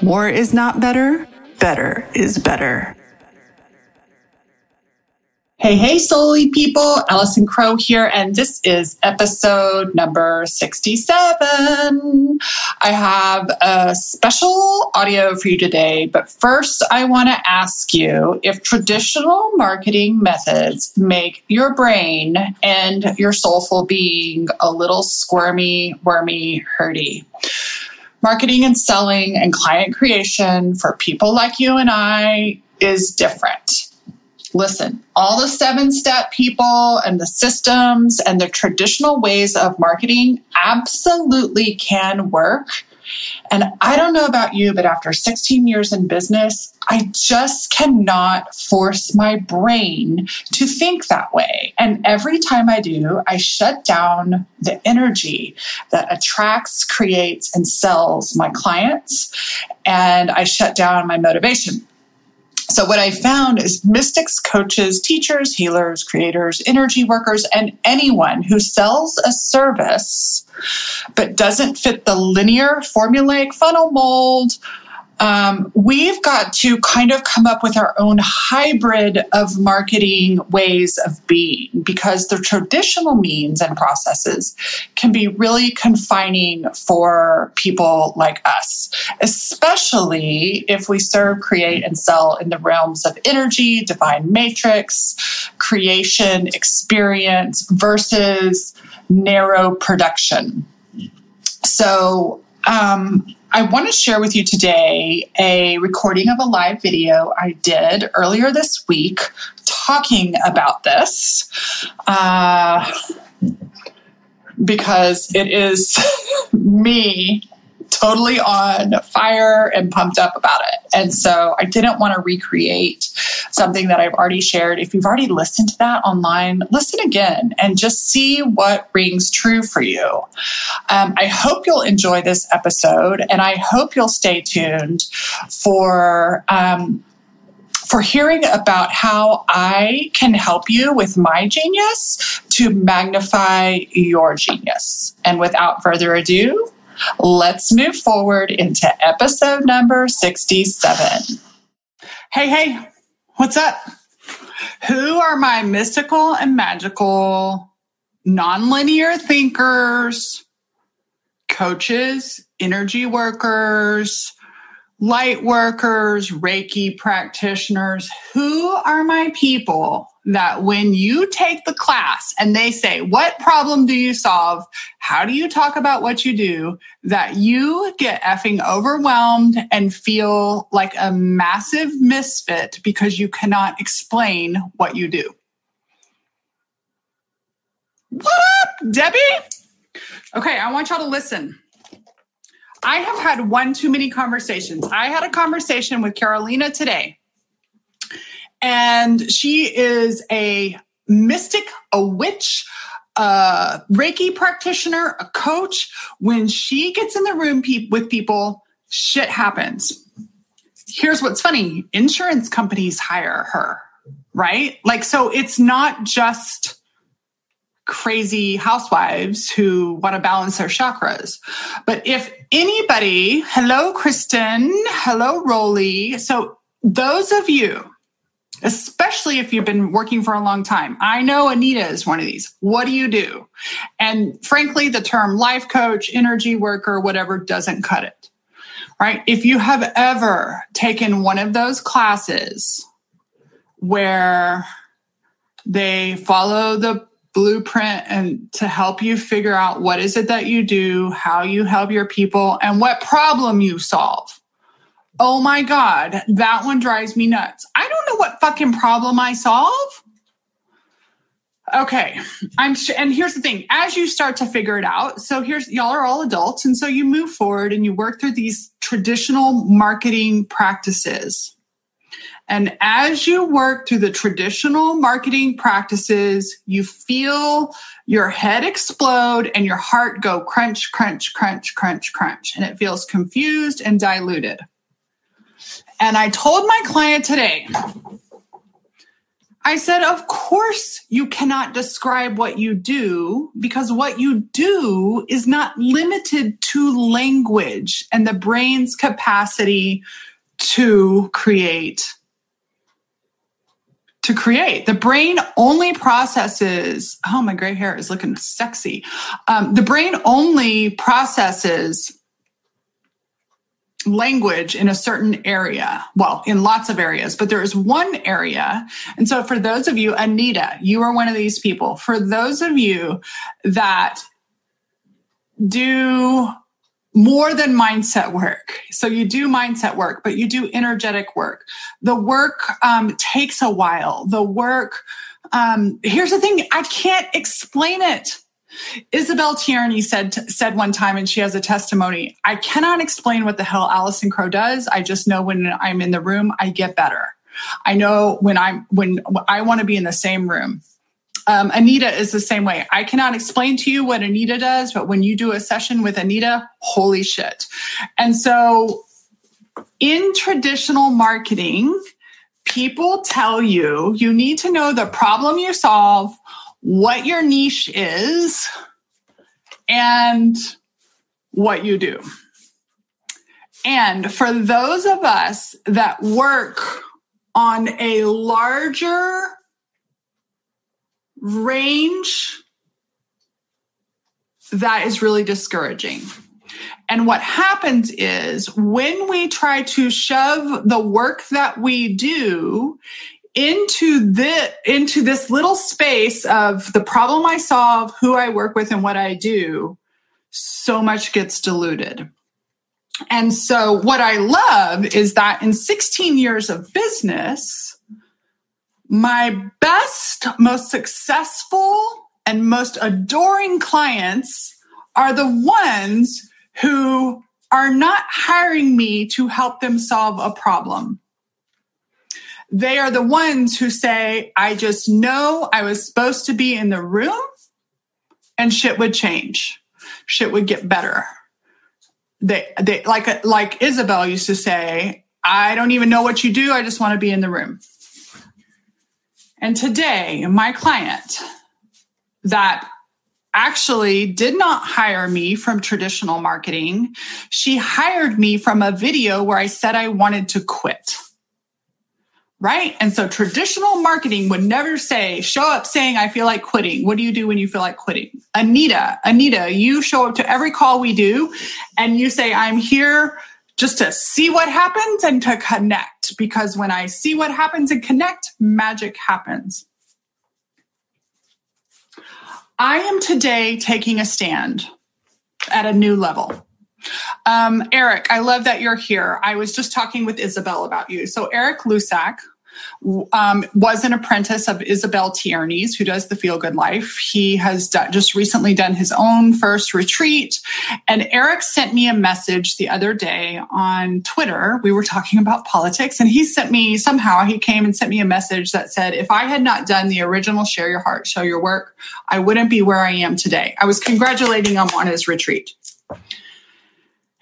More is not better, better is better. Hey, hey, Soully people, Allison Crow here, and this is episode number 67. I have a special audio for you today, but first I want to ask you if traditional marketing methods make your brain and your soulful being a little squirmy, wormy, hurdy. Marketing and selling and client creation for people like you and I is different listen, all the seven step people and the systems and the traditional ways of marketing absolutely can work. And I don't know about you, but after 16 years in business, I just cannot force my brain to think that way. And every time I do, I shut down the energy that attracts, creates, and sells my clients. And I shut down my motivation. So, what I found is mystics, coaches, teachers, healers, creators, energy workers, and anyone who sells a service but doesn't fit the linear formulaic funnel mold um, we've got to kind of come up with our own hybrid of marketing ways of being because the traditional means and processes can be really confining for people like us, especially if we serve, create, and sell in the realms of energy, divine matrix, creation, experience versus narrow production. So, um, I want to share with you today a recording of a live video I did earlier this week talking about this. Uh, because it is me totally on fire and pumped up about it. And so I didn't want to recreate something that I've already shared. If you've already listened to that online, listen again and just see what rings true for you. Um, I hope you'll enjoy this episode and I hope you'll stay tuned for. Um, for hearing about how I can help you with my genius to magnify your genius. And without further ado, Let's move forward into episode number 67. Hey, hey, what's up? Who are my mystical and magical nonlinear thinkers, coaches, energy workers, light workers, Reiki practitioners? Who are my people that when you take the class and they say, What problem do you solve? How do you talk about what you do? That you get effing overwhelmed and feel like a massive misfit because you cannot explain what you do. What up, Debbie? Okay, I want y'all to listen. I have had one too many conversations. I had a conversation with Carolina today and she is a mystic, a witch, a Reiki practitioner, a coach. When she gets in the room pe- with people, shit happens. Here's what's funny insurance companies hire her, right? Like, so it's not just crazy housewives who want to balance their chakras. But if anybody, hello, Kristen, hello, Rolly. So those of you especially if you've been working for a long time. I know Anita is one of these. What do you do? And frankly, the term life coach, energy worker, whatever doesn't cut it. Right? If you have ever taken one of those classes where they follow the blueprint and to help you figure out what is it that you do, how you help your people, and what problem you solve Oh my God, that one drives me nuts. Know what fucking problem I solve. Okay, I'm sure. And here's the thing: as you start to figure it out, so here's y'all are all adults, and so you move forward and you work through these traditional marketing practices. And as you work through the traditional marketing practices, you feel your head explode and your heart go crunch, crunch, crunch, crunch, crunch, and it feels confused and diluted. And I told my client today, I said, of course you cannot describe what you do because what you do is not limited to language and the brain's capacity to create. To create. The brain only processes, oh, my gray hair is looking sexy. Um, the brain only processes language in a certain area. Well, in lots of areas, but there is one area. And so for those of you, Anita, you are one of these people. For those of you that do more than mindset work. So you do mindset work, but you do energetic work. The work um, takes a while. The work, um, here's the thing, I can't explain it. Isabel Tierney said said one time, and she has a testimony. I cannot explain what the hell Allison Crow does. I just know when I'm in the room, I get better. I know when I'm when I want to be in the same room. Um, Anita is the same way. I cannot explain to you what Anita does, but when you do a session with Anita, holy shit! And so, in traditional marketing, people tell you you need to know the problem you solve what your niche is and what you do. And for those of us that work on a larger range, that is really discouraging. And what happens is when we try to shove the work that we do into the into this little space of the problem I solve, who I work with, and what I do, so much gets diluted. And so, what I love is that in 16 years of business, my best, most successful, and most adoring clients are the ones who are not hiring me to help them solve a problem. They are the ones who say, I just know I was supposed to be in the room and shit would change. Shit would get better. They, they, like, like Isabel used to say, I don't even know what you do. I just want to be in the room. And today, my client that actually did not hire me from traditional marketing, she hired me from a video where I said I wanted to quit right? And so traditional marketing would never say, show up saying, I feel like quitting. What do you do when you feel like quitting? Anita, Anita, you show up to every call we do and you say, I'm here just to see what happens and to connect. Because when I see what happens and connect, magic happens. I am today taking a stand at a new level. Um, Eric, I love that you're here. I was just talking with Isabel about you. So, Eric Lusak um, was an apprentice of Isabel Tierney's, who does the Feel Good Life. He has just recently done his own first retreat. And Eric sent me a message the other day on Twitter. We were talking about politics, and he sent me somehow, he came and sent me a message that said, If I had not done the original Share Your Heart, Show Your Work, I wouldn't be where I am today. I was congratulating him on his retreat.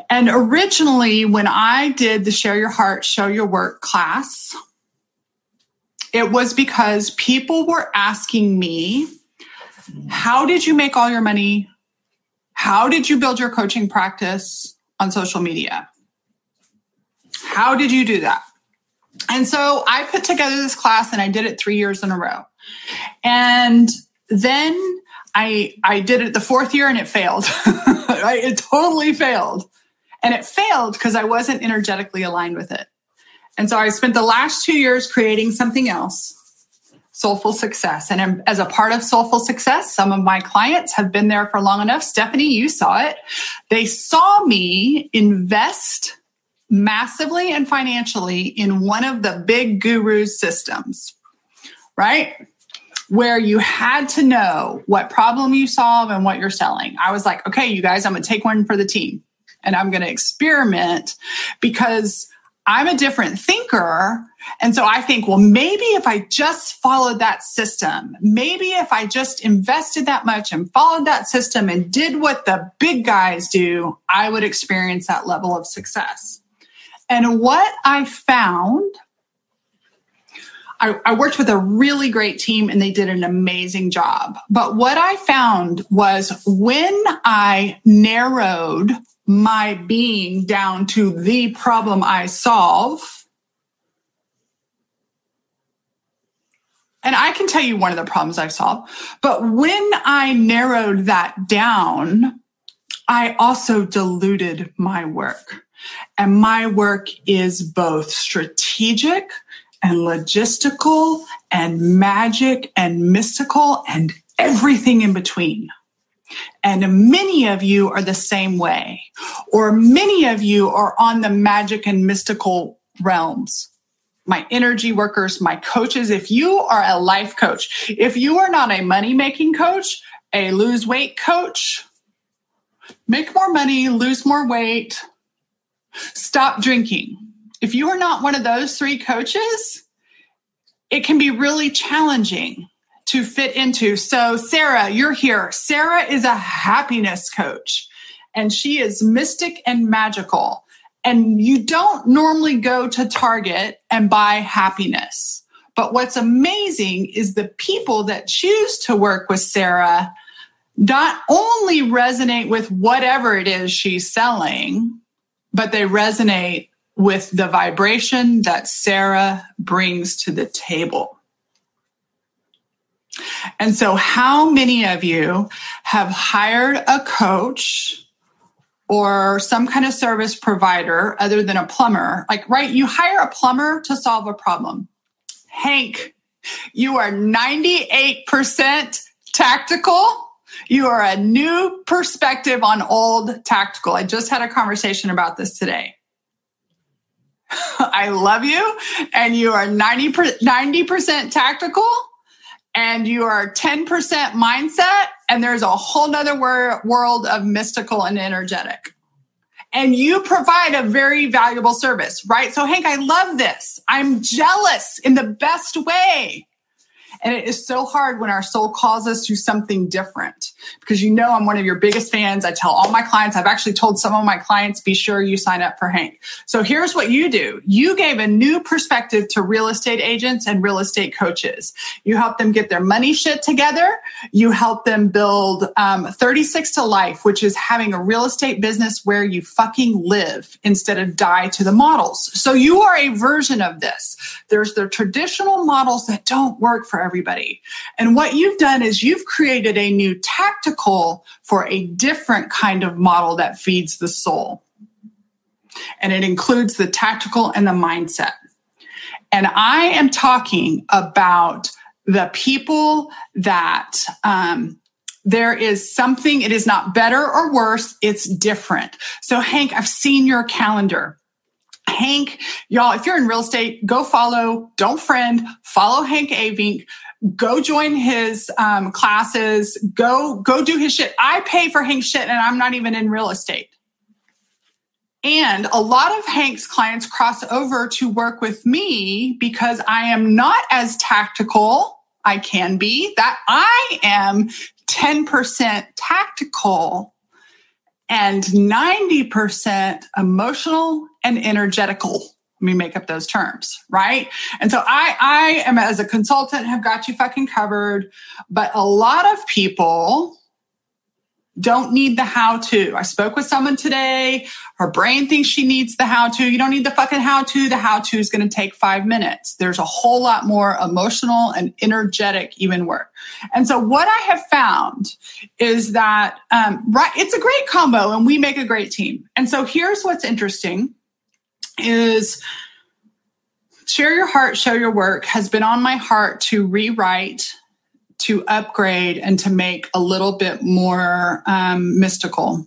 And originally, when I did the Share Your Heart, Show Your Work class, it was because people were asking me, How did you make all your money? How did you build your coaching practice on social media? How did you do that? And so I put together this class and I did it three years in a row. And then I I did it the fourth year and it failed. it totally failed. And it failed because I wasn't energetically aligned with it. And so I spent the last two years creating something else, Soulful Success. And as a part of Soulful Success, some of my clients have been there for long enough. Stephanie, you saw it. They saw me invest massively and financially in one of the big gurus systems, right? where you had to know what problem you solve and what you're selling. I was like, okay, you guys, I'm going to take one for the team and I'm going to experiment because I'm a different thinker. And so I think, well, maybe if I just followed that system, maybe if I just invested that much and followed that system and did what the big guys do, I would experience that level of success. And what I found, I, I, worked with a really great team and they did an amazing job. But what I found was when I narrowed my being down to the problem I solve. And I can tell you one of the problems I've solved. But when I narrowed that down, I also diluted my work. And my work is both strategic and logistical and magic and mystical and everything in between. And many of you are the same way, or many of you are on the magic and mystical realms. My energy workers, my coaches, if you are a life coach, if you are not a money making coach, a lose weight coach, make more money, lose more weight, stop drinking. If you are not one of those three coaches, it can be really challenging to fit into. So, Sarah, you're here. Sarah is a happiness coach and she is mystic and magical. And you don't normally go to Target and buy happiness. But what's amazing is the people that choose to work with Sarah not only resonate with whatever it is she's selling, but they resonate with the vibration that Sarah brings to the table. And so, how many of you have hired a coach or some kind of service provider other than a plumber? Like, right, you hire a plumber to solve a problem. Hank, you are 98% tactical. You are a new perspective on old tactical. I just had a conversation about this today. I love you, and you are 90 90% tactical and you are 10% mindset and there's a whole nother wor- world of mystical and energetic. And you provide a very valuable service right? So hank i love this. I'm jealous in the best way and it is so hard when our soul calls us to something different because you know I'm one of your biggest fans. I tell all my clients, I've actually told some of my clients, be sure you sign up for Hank. So here's what you do. You gave a new perspective to real estate agents and real estate coaches. You help them get their money shit together. You help them build um, 36 to life, which is having a real estate business where you fucking live instead of die to the models. So you are a version of this. There's the traditional models that don't work for everybody. And what you've done is you've created a new tactical for a different kind of model that feeds the soul. And it includes the tactical and the mindset. And I am talking about the people that um, there is something, it is not better or worse, it's different. So, Hank, I've seen your calendar. Hank, y'all, if you're in real estate, go follow, don't friend, follow Hank Avink, go join his um, classes, go go do his shit. I pay for Hank's shit, and I'm not even in real estate. And a lot of Hank's clients cross over to work with me because I am not as tactical. I can be that I am 10% tactical and 90% emotional and energetical. Let me make up those terms, right? And so I, I am as a consultant have got you fucking covered, but a lot of people don't need the how to. I spoke with someone today. Her brain thinks she needs the how to. You don't need the fucking how to. The how to is going to take five minutes. There's a whole lot more emotional and energetic even work. And so what I have found is that, um, right, it's a great combo and we make a great team. And so here's what's interesting is share your heart, show your work has been on my heart to rewrite to upgrade and to make a little bit more um, mystical.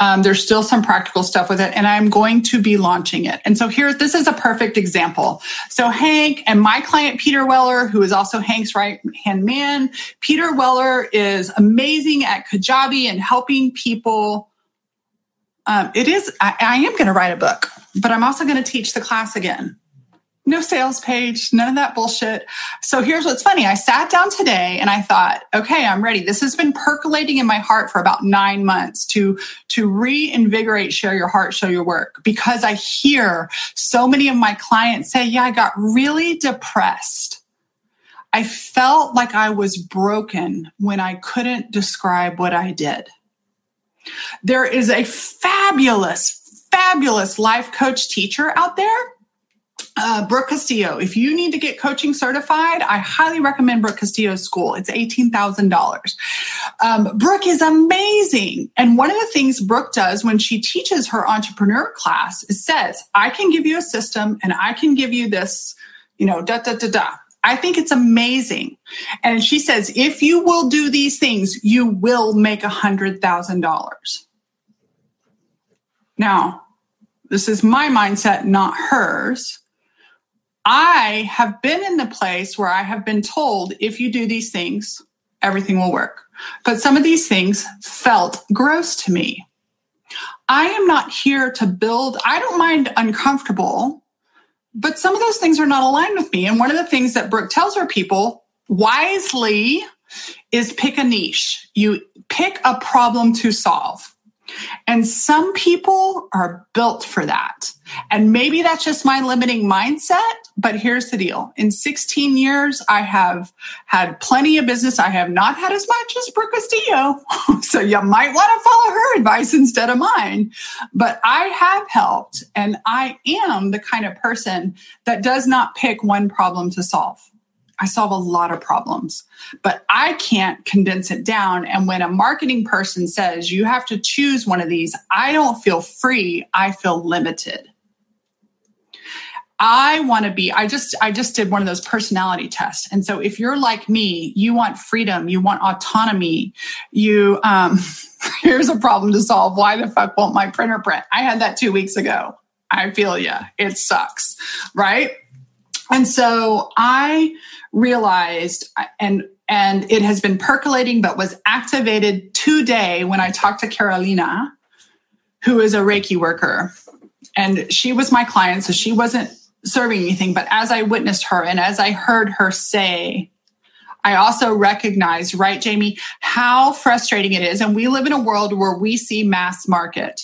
Um, there's still some practical stuff with it, and I'm going to be launching it. And so here, this is a perfect example. So Hank and my client Peter Weller, who is also Hank's right hand man, Peter Weller is amazing at Kajabi and helping people. Um, it is. I, I am going to write a book, but I'm also going to teach the class again no sales page, none of that bullshit. So here's what's funny. I sat down today and I thought, okay, I'm ready. This has been percolating in my heart for about nine months to, to reinvigorate, share your heart, show your work because I hear so many of my clients say, yeah, I got really depressed. I felt like I was broken when I couldn't describe what I did. There is a fabulous, fabulous life coach teacher out there uh, Brooke Castillo. If you need to get coaching certified, I highly recommend Brooke Castillo's school. It's $18,000. Um, Brooke is amazing. And one of the things Brooke does when she teaches her entrepreneur class is says, I can give you a system and I can give you this, you know, da, da, da, da. I think it's amazing. And she says, if you will do these things, you will make a hundred thousand dollars. Now, this is my mindset, not hers. I have been in the place where I have been told if you do these things, everything will work. But some of these things felt gross to me. I am not here to build, I don't mind uncomfortable, but some of those things are not aligned with me. And one of the things that Brooke tells her people wisely is pick a niche. You pick a problem to solve. And some people are built for that. And maybe that's just my limiting mindset. But here's the deal. In 16 years, I have had plenty of business. I have not had as much as Brooke Castillo. so you might want to follow her advice instead of mine. But I have helped and I am the kind of person that does not pick one problem to solve. I solve a lot of problems, but I can't condense it down. And when a marketing person says you have to choose one of these, I don't feel free. I feel limited. I want to be, I just, I just did one of those personality tests. And so if you're like me, you want freedom, you want autonomy, you, um, here's a problem to solve. Why the fuck won't my printer print? I had that two weeks ago. I feel you. It sucks. Right. And so I realized and and it has been percolating but was activated today when I talked to Carolina, who is a Reiki worker. And she was my client, so she wasn't serving anything. But as I witnessed her and as I heard her say, I also recognize, right, Jamie, how frustrating it is. And we live in a world where we see mass market.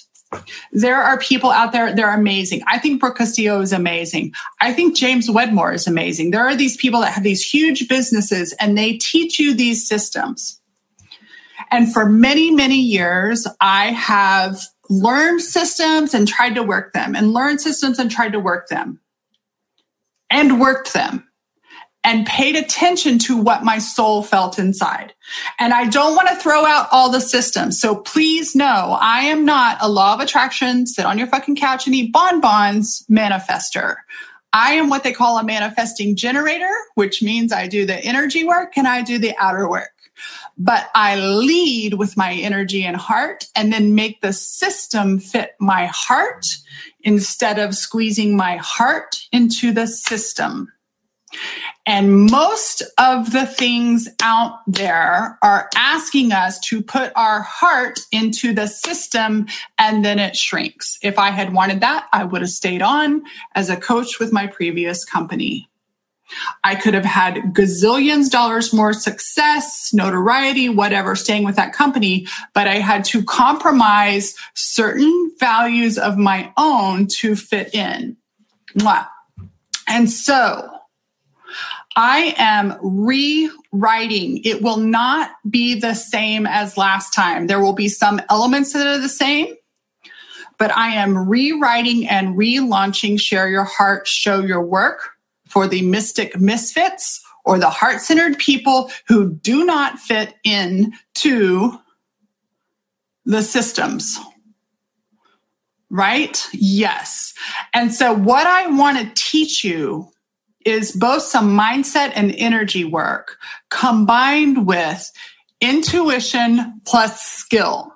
There are people out there, they're amazing. I think Brooke Castillo is amazing. I think James Wedmore is amazing. There are these people that have these huge businesses and they teach you these systems. And for many, many years, I have learned systems and tried to work them and learned systems and tried to work them and worked them and paid attention to what my soul felt inside. And I don't want to throw out all the systems. So please know I am not a law of attraction, sit on your fucking couch and eat bonbons manifester. I am what they call a manifesting generator, which means I do the energy work and I do the outer work. But I lead with my energy and heart and then make the system fit my heart instead of squeezing my heart into the system. And most of the things out there are asking us to put our heart into the system and then it shrinks. If I had wanted that, I would have stayed on as a coach with my previous company. I could have had gazillions dollars more success, notoriety, whatever, staying with that company, but I had to compromise certain values of my own to fit in. And so I am rewriting. It will not be the same as last time. There will be some elements that are the same, but I am rewriting and relaunching Share Your Heart, Show Your Work for the mystic misfits or the heart centered people who do not fit in to the systems. Right? Yes. And so, what I want to teach you is both some mindset and energy work combined with intuition plus skill.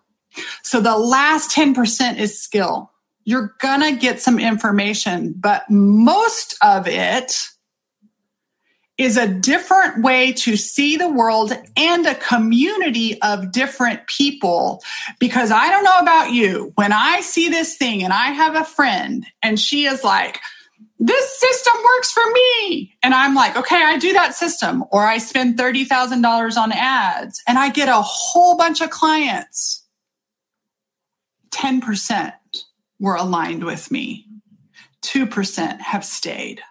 So the last 10% is skill. You're gonna get some information, but most of it is a different way to see the world and a community of different people. Because I don't know about you, when I see this thing and I have a friend and she is like, this system works for me. And I'm like, okay, I do that system. Or I spend $30,000 on ads and I get a whole bunch of clients. 10% were aligned with me, 2% have stayed.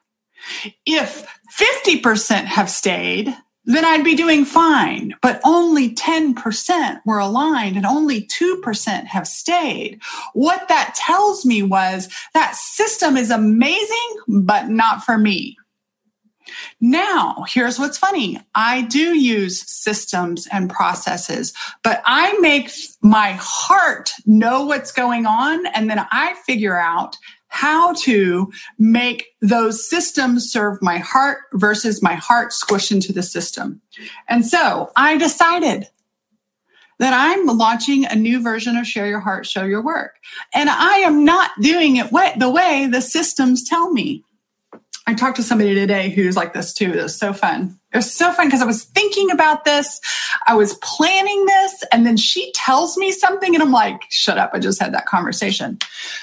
If 50% have stayed, then I'd be doing fine. But only 10% were aligned and only 2% have stayed. What that tells me was that system is amazing, but not for me. Now, here's what's funny. I do use systems and processes, but I make my heart know what's going on. And then I figure out how to make those systems serve my heart versus my heart squish into the system. And so I decided that I'm launching a new version of Share Your Heart, Show Your Work. And I am not doing it the way the systems tell me. I talked to somebody today who's like this too. It was so fun. It was so fun because I was thinking about this. I was planning this and then she tells me something and I'm like, shut up. I just had that conversation.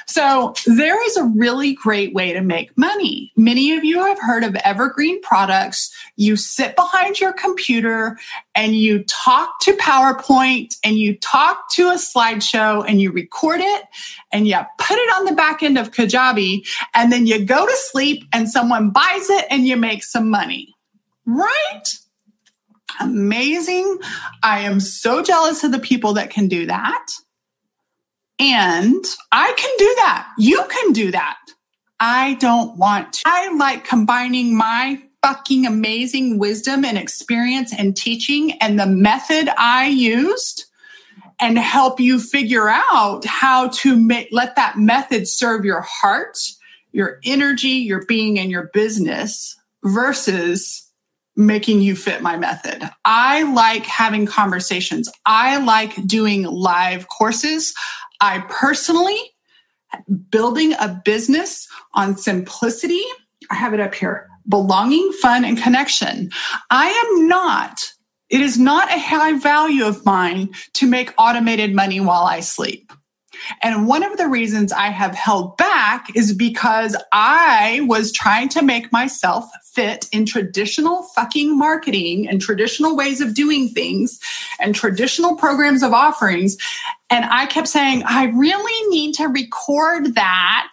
So there is a really great way to make money. Many of you have heard of evergreen products. You sit behind your computer and you talk to PowerPoint and you talk to a slideshow and you record it and you put it on the back end of Kajabi and then you go to sleep and someone buys it and you make some money. Right? Amazing. I am so jealous of the people that can do that. And I can do that. You can do that. I don't want to. I like combining my fucking amazing wisdom and experience and teaching and the method I used and help you figure out how to make, let that method serve your heart, your energy, your being, and your business versus making you fit my method. I like having conversations. I like doing live courses. I personally building a business on simplicity. I have it up here. Belonging, fun, and connection. I am not, it is not a high value of mine to make automated money while I sleep. And one of the reasons I have held back is because I was trying to make myself fit in traditional fucking marketing and traditional ways of doing things and traditional programs of offerings. And I kept saying, I really need to record that,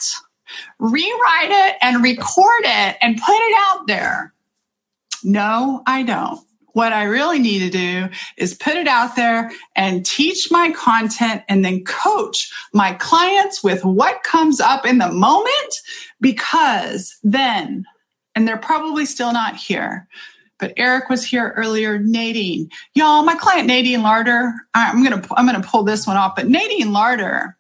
rewrite it and record it and put it out there. No, I don't. What I really need to do is put it out there and teach my content and then coach my clients with what comes up in the moment because then, and they're probably still not here, but Eric was here earlier. Nadine, y'all, my client Nadine Larder. I'm gonna I'm gonna pull this one off, but Nadine Larder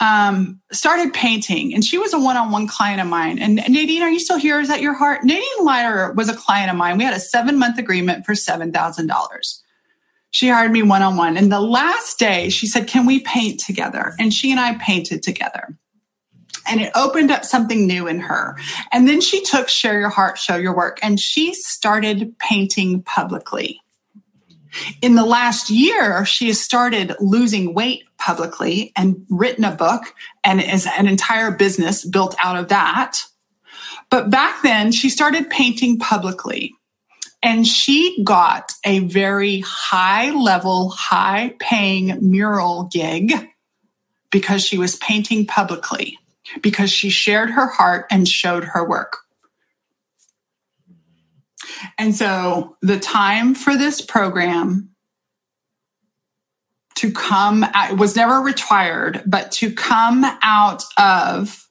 um, started painting, and she was a one-on-one client of mine. And Nadine, are you still here? Is that your heart? Nadine Leiter was a client of mine. We had a seven-month agreement for seven thousand dollars. She hired me one-on-one, and the last day she said, "Can we paint together?" And she and I painted together. And it opened up something new in her. And then she took Share Your Heart, Show Your Work, and she started painting publicly. In the last year, she has started losing weight publicly and written a book and is an entire business built out of that. But back then, she started painting publicly and she got a very high level, high paying mural gig because she was painting publicly, because she shared her heart and showed her work. And so the time for this program to come it was never retired, but to come out of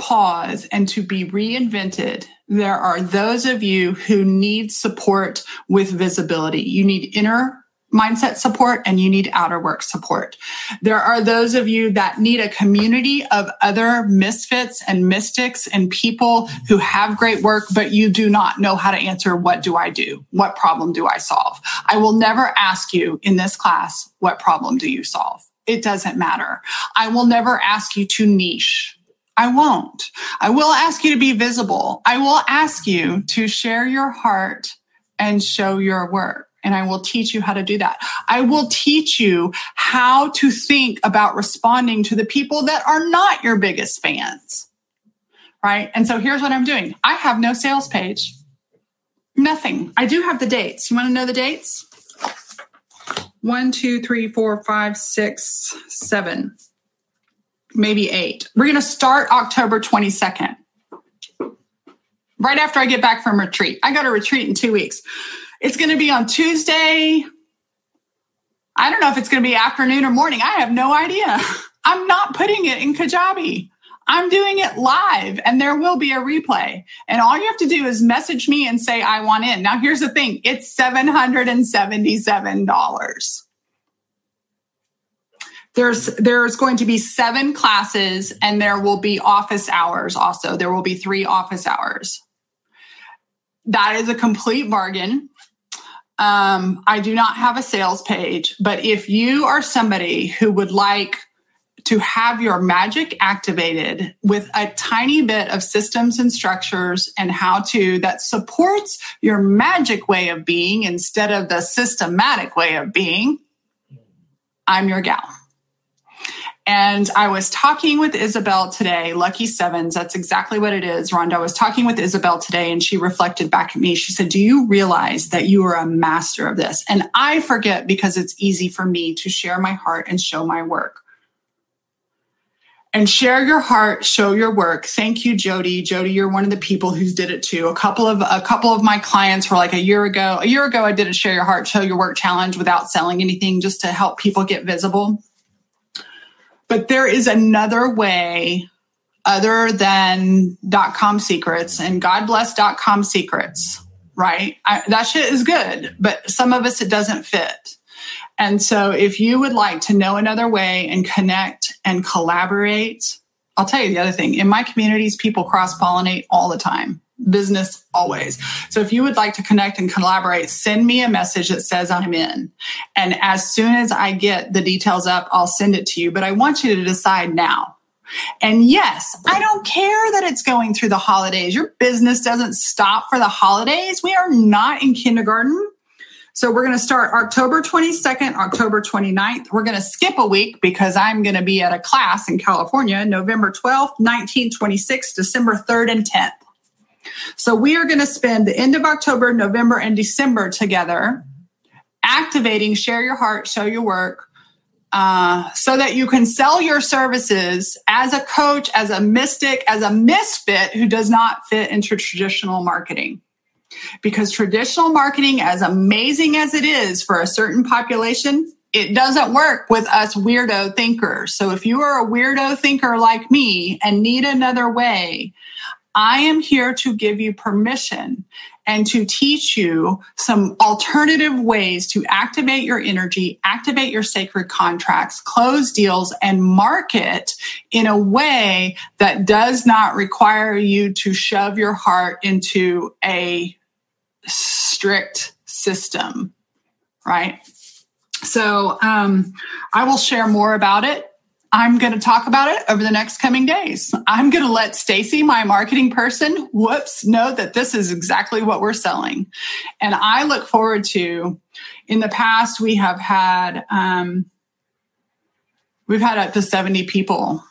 pause and to be reinvented. There are those of you who need support with visibility. You need inner mindset support and you need outer work support. There are those of you that need a community of other misfits and mystics and people who have great work, but you do not know how to answer what do I do? What problem do I solve? I will never ask you in this class, what problem do you solve? It doesn't matter. I will never ask you to niche. I won't. I will ask you to be visible. I will ask you to share your heart and show your work. And I will teach you how to do that. I will teach you how to think about responding to the people that are not your biggest fans. Right. And so here's what I'm doing I have no sales page, nothing. I do have the dates. You want to know the dates? One, two, three, four, five, six, seven, maybe eight. We're going to start October 22nd right after I get back from retreat. I got a retreat in two weeks. It's going to be on Tuesday. I don't know if it's going to be afternoon or morning. I have no idea. I'm not putting it in Kajabi. I'm doing it live and there will be a replay. And all you have to do is message me and say, I want in. Now, here's the thing it's $777. There's, there's going to be seven classes and there will be office hours also. There will be three office hours. That is a complete bargain. Um, I do not have a sales page, but if you are somebody who would like to have your magic activated with a tiny bit of systems and structures and how to that supports your magic way of being instead of the systematic way of being, I'm your gal. And I was talking with Isabel today, Lucky Sevens. That's exactly what it is, Rhonda. I was talking with Isabel today and she reflected back at me. She said, Do you realize that you are a master of this? And I forget because it's easy for me to share my heart and show my work. And share your heart, show your work. Thank you, Jody. Jody, you're one of the people who did it too. A couple of a couple of my clients were like a year ago. A year ago, I did a share your heart, show your work challenge without selling anything, just to help people get visible but there is another way other than dot com secrets and God bless dot com secrets, right? I, that shit is good, but some of us it doesn't fit. And so if you would like to know another way and connect and collaborate, I'll tell you the other thing. In my communities, people cross pollinate all the time business always. So if you would like to connect and collaborate, send me a message that says I'm in. And as soon as I get the details up, I'll send it to you. But I want you to decide now. And yes, I don't care that it's going through the holidays. Your business doesn't stop for the holidays. We are not in kindergarten. So we're going to start October 22nd, October 29th. We're going to skip a week because I'm going to be at a class in California, November 12th, 19th, 26th, December 3rd, and 10th. So we are going to spend the end of October, November, and December together activating Share Your Heart, Show Your Work. Uh, so that you can sell your services as a coach, as a mystic, as a misfit who does not fit into traditional marketing. Because traditional marketing, as amazing as it is for a certain population, it doesn't work with us weirdo thinkers. So if you are a weirdo thinker like me and need another way, I am here to give you permission and to teach you some alternative ways to activate your energy, activate your sacred contracts, close deals, and market in a way that does not require you to shove your heart into a strict system, right? So um, I will share more about it I'm going to talk about it over the next coming days. I'm going to let Stacy, my marketing person, whoops, know that this is exactly what we're selling. And I look forward to, in the past, we have had, um, we've had up to 70 people.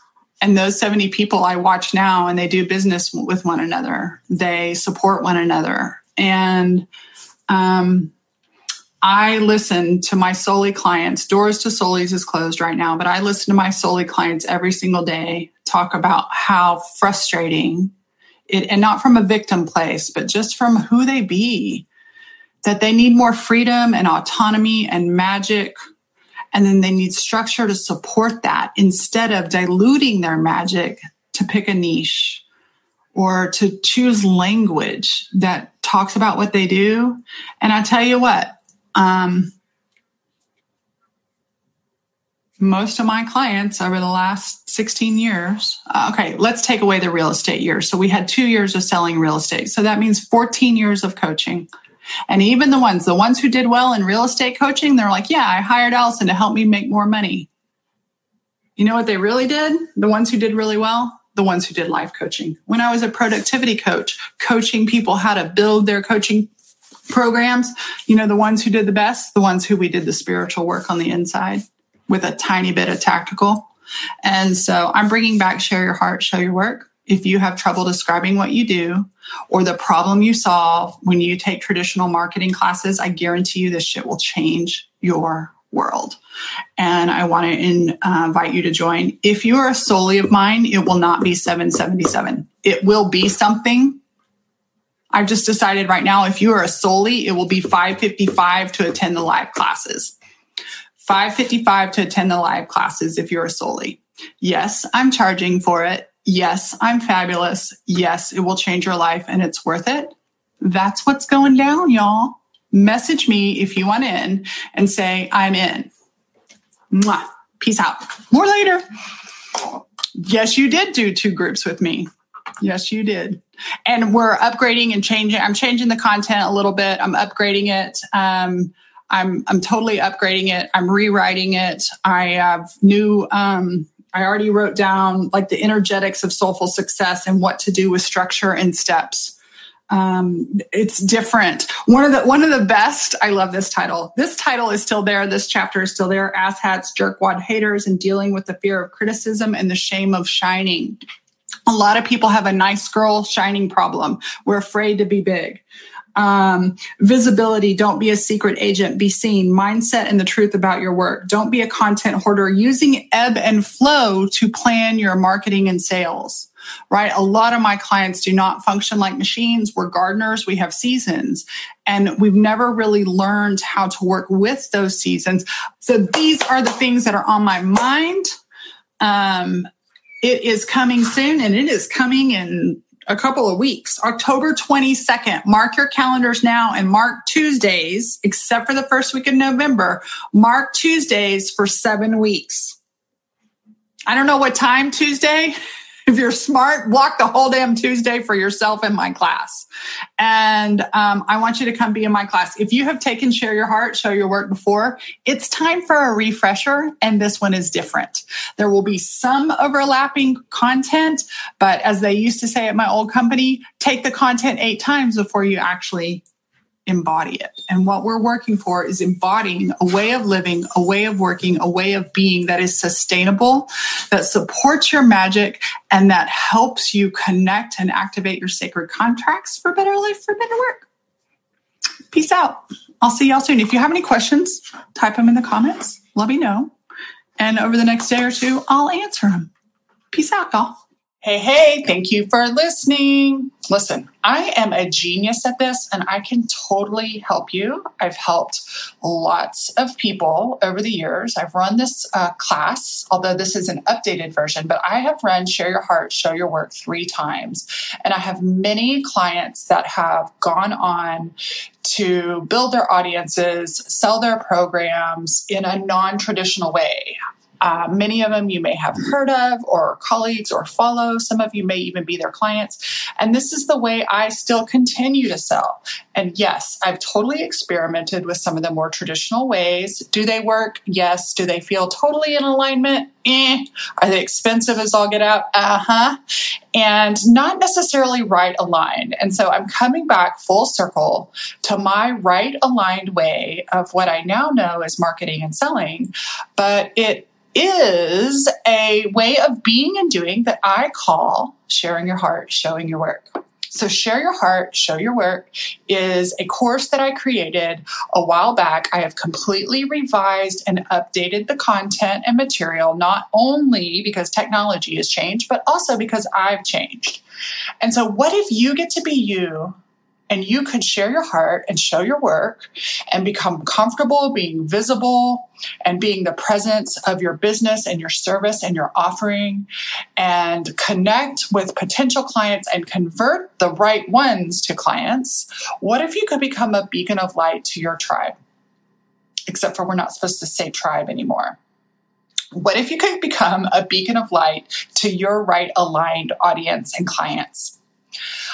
And those 70 people I watch now and they do business with one another. They support one another. And, um, I listen to my Soully clients. Doors to Soully's is closed right now, but I listen to my Soully clients every single day talk about how frustrating it, and not from a victim place, but just from who they be, that they need more freedom and autonomy and magic. And then they need structure to support that instead of diluting their magic to pick a niche or to choose language that talks about what they do. And I tell you what, um, most of my clients over the last 16 years. Uh, okay, let's take away the real estate years. So we had two years of selling real estate. So that means 14 years of coaching. And even the ones, the ones who did well in real estate coaching, they're like, yeah, I hired Allison to help me make more money. You know what they really did? The ones who did really well? The ones who did life coaching. When I was a productivity coach, coaching people how to build their coaching programs, you know, the ones who did the best, the ones who we did the spiritual work on the inside with a tiny bit of tactical. And so I'm bringing back share your heart, show your work. If you have trouble describing what you do or the problem you solve when you take traditional marketing classes, I guarantee you this shit will change your world. And I want to in, uh, invite you to join. If you are a Soully of mine, it will not be 777. It will be something. I've just decided right now, if you are a Soully, it will be 555 to attend the live classes. 555 to attend the live classes if you're a Soully. Yes, I'm charging for it. Yes, I'm fabulous. Yes, it will change your life and it's worth it. That's what's going down, y'all. Message me if you want in and say, I'm in. Mwah. Peace out. More later. Yes, you did do two groups with me. Yes, you did. And we're upgrading and changing. I'm changing the content a little bit. I'm upgrading it. Um, I'm I'm totally upgrading it. I'm rewriting it. I have new um, I already wrote down like the energetics of soulful success and what to do with structure and steps. Um, it's different. One of the one of the best. I love this title. This title is still there. This chapter is still there. Ass hats, jerkwad haters, and dealing with the fear of criticism and the shame of shining. A lot of people have a nice girl shining problem. We're afraid to be big. Um, visibility don't be a secret agent be seen. Mindset and the truth about your work. Don't be a content hoarder. Using ebb and flow to plan your marketing and sales right? A lot of my clients do not function like machines. We're gardeners. We have seasons. And we've never really learned how to work with those seasons. So these are the things that are on my mind. Um, it is coming soon and it is coming in a couple of weeks, October 22nd. Mark your calendars now and mark Tuesdays, except for the first week of November. Mark Tuesdays for seven weeks. I don't know what time Tuesday. If you're smart, block the whole damn Tuesday for yourself in my class. And um, I want you to come be in my class. If you have taken Share Your Heart, Show Your Work before, it's time for a refresher. And this one is different. There will be some overlapping content, but as they used to say at my old company, take the content eight times before you actually embody it. And what we're working for is embodying a way of living, a way of working, a way of being that is sustainable, that supports your magic, and that helps you connect and activate your sacred contracts for better life, for better work. Peace out. I'll see y'all soon. If you have any questions, type them in the comments. Let me know. And over the next day or two, I'll answer them. Peace out, y'all. Hey, hey, thank you for listening. Listen, I am a genius at this and I can totally help you. I've helped lots of people over the years. I've run this uh, class, although this is an updated version, but I have run Share Your Heart, Show Your Work three times. And I have many clients that have gone on to build their audiences, sell their programs in a non traditional way. Uh, many of them you may have heard of or colleagues or follow. Some of you may even be their clients. And this is the way I still continue to sell. And yes, I've totally experimented with some of the more traditional ways. Do they work? Yes. Do they feel totally in alignment? Eh. Are they expensive as all get out? Uh huh. And not necessarily right aligned. And so I'm coming back full circle to my right aligned way of what I now know as marketing and selling. But it is a way of being and doing that I call sharing your heart, showing your work. So, Share Your Heart, Show Your Work is a course that I created a while back. I have completely revised and updated the content and material, not only because technology has changed, but also because I've changed. And so, what if you get to be you and you could share your heart and show your work and become comfortable being visible and being the presence of your business and your service and your offering and connect with potential clients and convert the right ones to clients. What if you could become a beacon of light to your tribe? Except for we're not supposed to say tribe anymore. What if you could become a beacon of light to your right aligned audience and clients?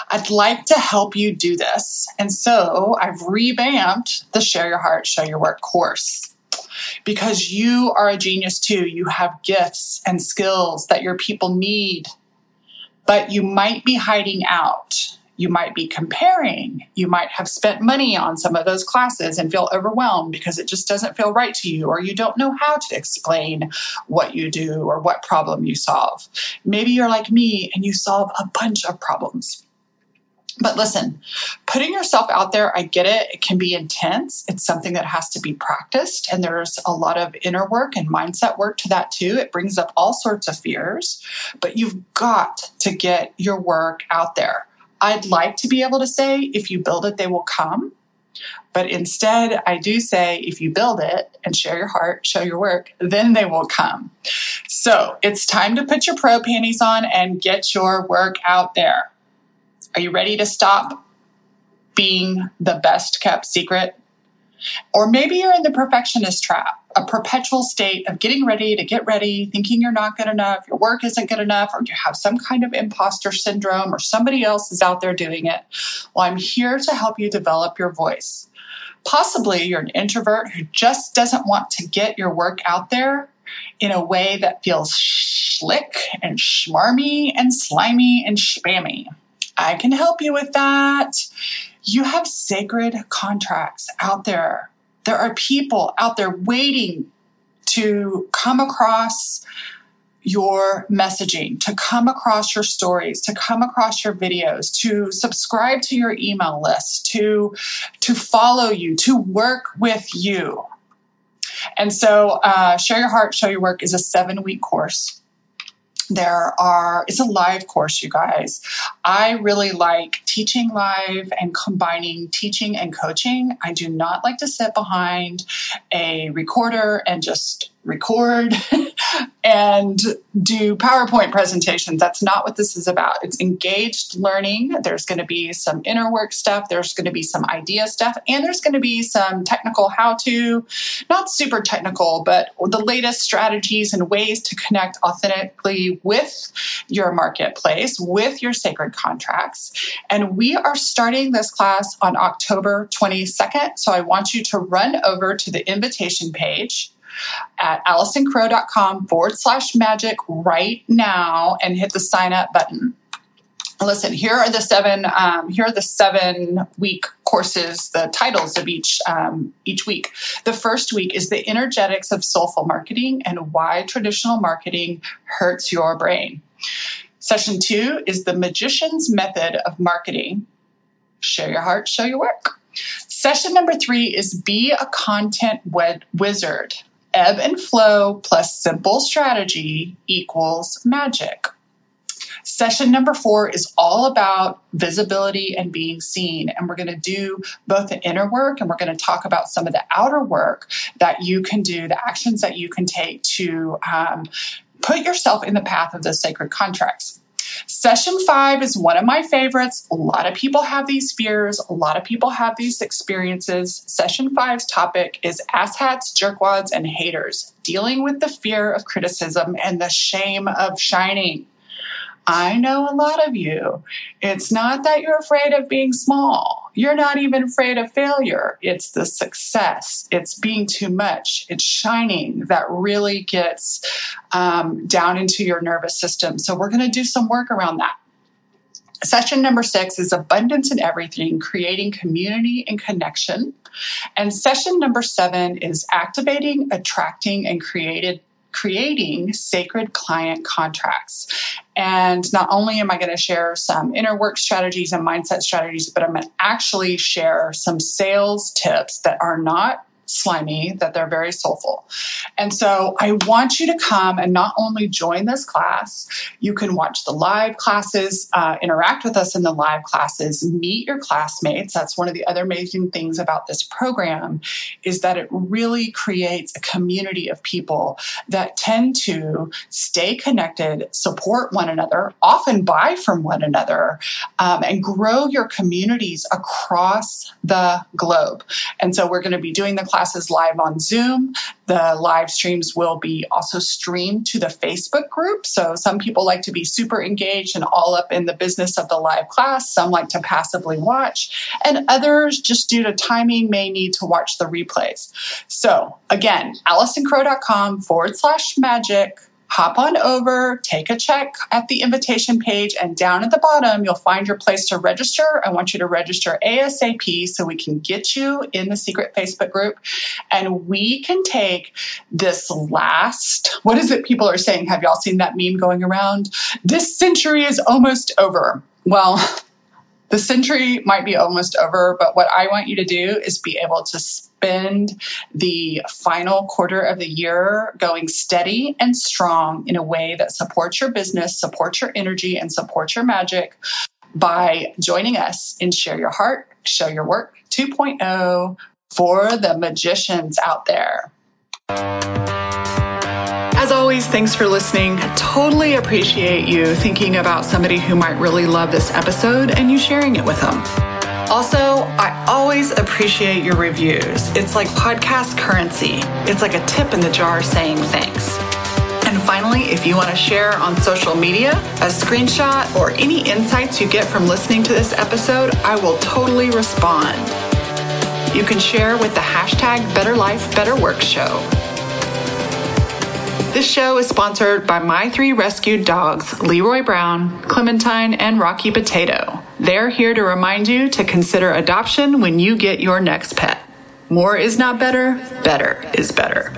I'd like to help you do this. And so I've revamped the Share Your Heart, Show Your Work course because you are a genius too. You have gifts and skills that your people need, but you might be hiding out. You might be comparing. You might have spent money on some of those classes and feel overwhelmed because it just doesn't feel right to you, or you don't know how to explain what you do or what problem you solve. Maybe you're like me and you solve a bunch of problems. But listen, putting yourself out there, I get it. It can be intense. It's something that has to be practiced. And there's a lot of inner work and mindset work to that too. It brings up all sorts of fears, but you've got to get your work out there. I'd like to be able to say, if you build it, they will come. But instead, I do say, if you build it and share your heart, show your work, then they will come. So it's time to put your pro panties on and get your work out there. Are you ready to stop being the best kept secret? Or maybe you're in the perfectionist trap, a perpetual state of getting ready to get ready, thinking you're not good enough, your work isn't good enough, or you have some kind of imposter syndrome, or somebody else is out there doing it. Well, I'm here to help you develop your voice. Possibly you're an introvert who just doesn't want to get your work out there in a way that feels slick and schmarmy and slimy and spammy. I can help you with that. You have sacred contracts out there. There are people out there waiting to come across your messaging, to come across your stories, to come across your videos, to subscribe to your email list, to, to follow you, to work with you. And so, uh, Share Your Heart, Show Your Work is a seven week course there are it's a live course you guys. I really like teaching live and combining teaching and coaching. I do not like to sit behind a recorder and just record and do PowerPoint presentations. That's not what this is about. It's engaged learning. There's going to be some inner work stuff, there's going to be some idea stuff, and there's going to be some technical how to, not super technical, but the latest strategies and ways to connect authentically with your marketplace, with your sacred contracts. And we are starting this class on October 22nd. So I want you to run over to the invitation page at allisoncrow.com forward slash magic right now and hit the sign up button. Listen, here are the seven. Um, here are the seven week courses. The titles of each um, each week. The first week is the energetics of soulful marketing and why traditional marketing hurts your brain. Session two is the magician's method of marketing. Share your heart, show your work. Session number three is be a content wizard ebb and flow plus simple strategy equals magic. Session number four is all about visibility and being seen. And we're going to do both the inner work and we're going to talk about some of the outer work that you can do, the actions that you can take to um, put yourself in the path of the sacred contracts. Session five is one of my favorites. A lot of people have these fears. A lot of people have these experiences. Session five's topic is asshats, jerkwads, and haters, dealing with the fear of criticism and the shame of shining. I know a lot of you. It's not that you're afraid of being small. You're not even afraid of failure. It's the success. It's being too much. It's shining that really gets um, down into your nervous system. So we're going to do some work around that. Session number six is abundance in everything, creating community and connection. And session number seven is activating, attracting, and created creating sacred client contracts. And not only am I going to share some inner work strategies and mindset strategies, but I'm going to actually share some sales tips that are not slimy, that they're very soulful. And so I want you to come and not only join this class, you can watch the live classes, uh, interact with us in the live classes, meet your classmates. That's one of the other amazing things about this program is that it really creates a community of people that tend to stay connected, support one another, often buy from one another, um, and grow your communities across the globe. And so we're going to be doing the class classes live on Zoom. The live streams will be also streamed to the Facebook group. So some people like to be super engaged and all up in the business of the live class. Some like to passively watch, and others, just due to timing, may need to watch the replays. So again, AllisonCrow.com forward slash magic hop on over, take a check at the invitation page, and down at the bottom, you'll find your place to register. I want you to register ASAP so we can get you in the secret Facebook group and we can take this last, what is it people are saying? Have y'all seen that meme going around? This century is almost over. Well, the century might be almost over, but what I want you to do is be able to spend the final quarter of the year going steady and strong in a way that supports your business, supports your energy, and supports your magic by joining us in Share Your Heart, Show Your Work 2.0 for the magicians out there. As always, thanks for listening. I Totally appreciate you thinking about somebody who might really love this episode and you sharing it with them. Also, I always appreciate your reviews. It's like podcast currency. It's like a tip in the jar saying thanks. And finally, if you want to share on social media a screenshot or any insights you get from listening to this episode, I will totally respond. You can share with the hashtag Better Life, Better Work Show. This show is sponsored by my three rescued dogs, Leroy Brown, Clementine, and Rocky Potato. They're here to remind you to consider adoption when you get your next pet. More is not better, better is better.